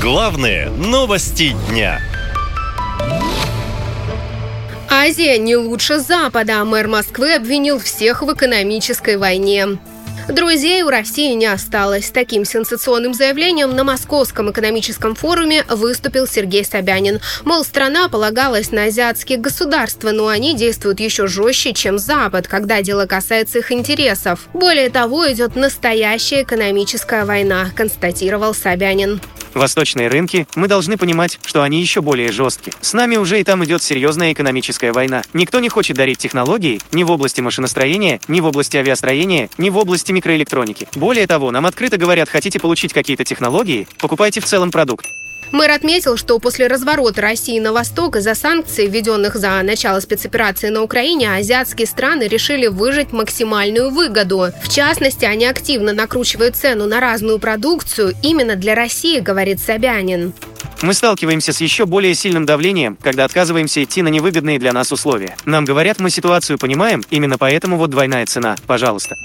Главные новости дня. Азия не лучше Запада. Мэр Москвы обвинил всех в экономической войне. Друзей у России не осталось. С таким сенсационным заявлением на Московском экономическом форуме выступил Сергей Собянин. Мол, страна полагалась на азиатские государства, но они действуют еще жестче, чем Запад, когда дело касается их интересов. Более того, идет настоящая экономическая война, констатировал Собянин. Восточные рынки, мы должны понимать, что они еще более жесткие. С нами уже и там идет серьезная экономическая война. Никто не хочет дарить технологии ни в области машиностроения, ни в области авиастроения, ни в области микроэлектроники. Более того, нам открыто говорят, хотите получить какие-то технологии, покупайте в целом продукт. Мэр отметил, что после разворота России на восток из-за санкций, введенных за начало спецоперации на Украине, азиатские страны решили выжать максимальную выгоду. В частности, они активно накручивают цену на разную продукцию именно для России, говорит Собянин. Мы сталкиваемся с еще более сильным давлением, когда отказываемся идти на невыгодные для нас условия. Нам говорят, мы ситуацию понимаем, именно поэтому вот двойная цена. Пожалуйста.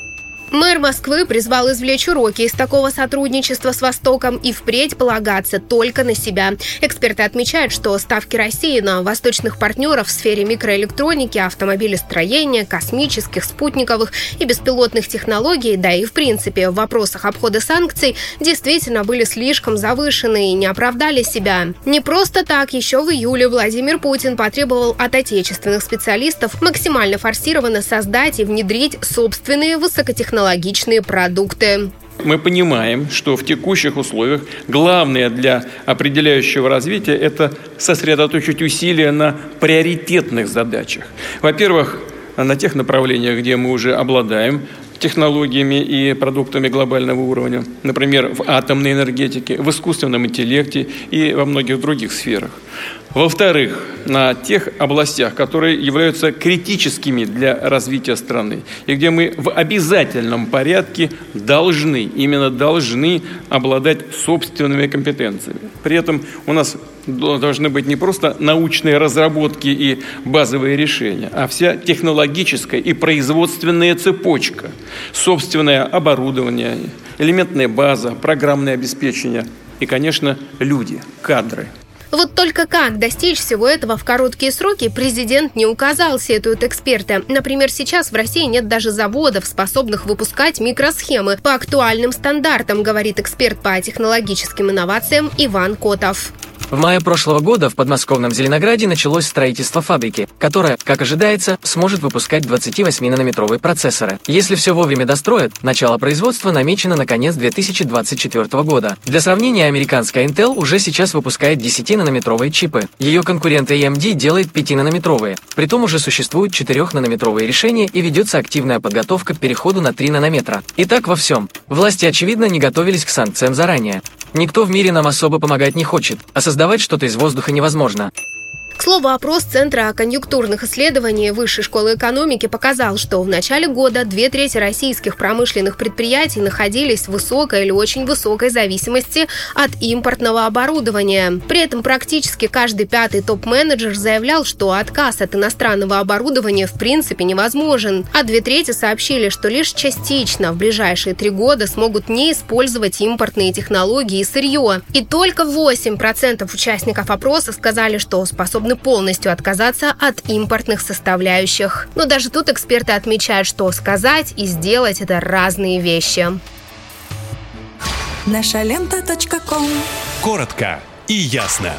Мэр Москвы призвал извлечь уроки из такого сотрудничества с Востоком и впредь полагаться только на себя. Эксперты отмечают, что ставки России на восточных партнеров в сфере микроэлектроники, автомобилестроения, космических, спутниковых и беспилотных технологий, да и в принципе в вопросах обхода санкций, действительно были слишком завышены и не оправдали себя. Не просто так, еще в июле Владимир Путин потребовал от отечественных специалистов максимально форсированно создать и внедрить собственные высокотехнологичные технологичные продукты. Мы понимаем, что в текущих условиях главное для определяющего развития – это сосредоточить усилия на приоритетных задачах. Во-первых, на тех направлениях, где мы уже обладаем технологиями и продуктами глобального уровня, например, в атомной энергетике, в искусственном интеллекте и во многих других сферах. Во-вторых, на тех областях, которые являются критическими для развития страны, и где мы в обязательном порядке должны, именно должны обладать собственными компетенциями. При этом у нас должны быть не просто научные разработки и базовые решения, а вся технологическая и производственная цепочка, собственное оборудование, элементная база, программное обеспечение и, конечно, люди, кадры – вот только как достичь всего этого в короткие сроки, президент не указал, сетуют эксперты. Например, сейчас в России нет даже заводов, способных выпускать микросхемы по актуальным стандартам, говорит эксперт по технологическим инновациям Иван Котов. В мае прошлого года в подмосковном Зеленограде началось строительство фабрики, которая, как ожидается, сможет выпускать 28-нанометровые процессоры. Если все вовремя достроят, начало производства намечено на конец 2024 года. Для сравнения, американская Intel уже сейчас выпускает 10-нанометровые чипы. Ее конкурент AMD делает 5-нанометровые. Притом уже существуют 4-нанометровые решения и ведется активная подготовка к переходу на 3 нанометра. И так во всем. Власти, очевидно, не готовились к санкциям заранее. Никто в мире нам особо помогать не хочет, а создавать что-то из воздуха невозможно. К слову, опрос Центра конъюнктурных исследований Высшей школы экономики показал, что в начале года две трети российских промышленных предприятий находились в высокой или очень высокой зависимости от импортного оборудования. При этом практически каждый пятый топ-менеджер заявлял, что отказ от иностранного оборудования в принципе невозможен, а две трети сообщили, что лишь частично в ближайшие три года смогут не использовать импортные технологии и сырье. И только 8% участников опроса сказали, что способны способны полностью отказаться от импортных составляющих. Но даже тут эксперты отмечают, что сказать и сделать – это разные вещи. Наша лента. Коротко и ясно.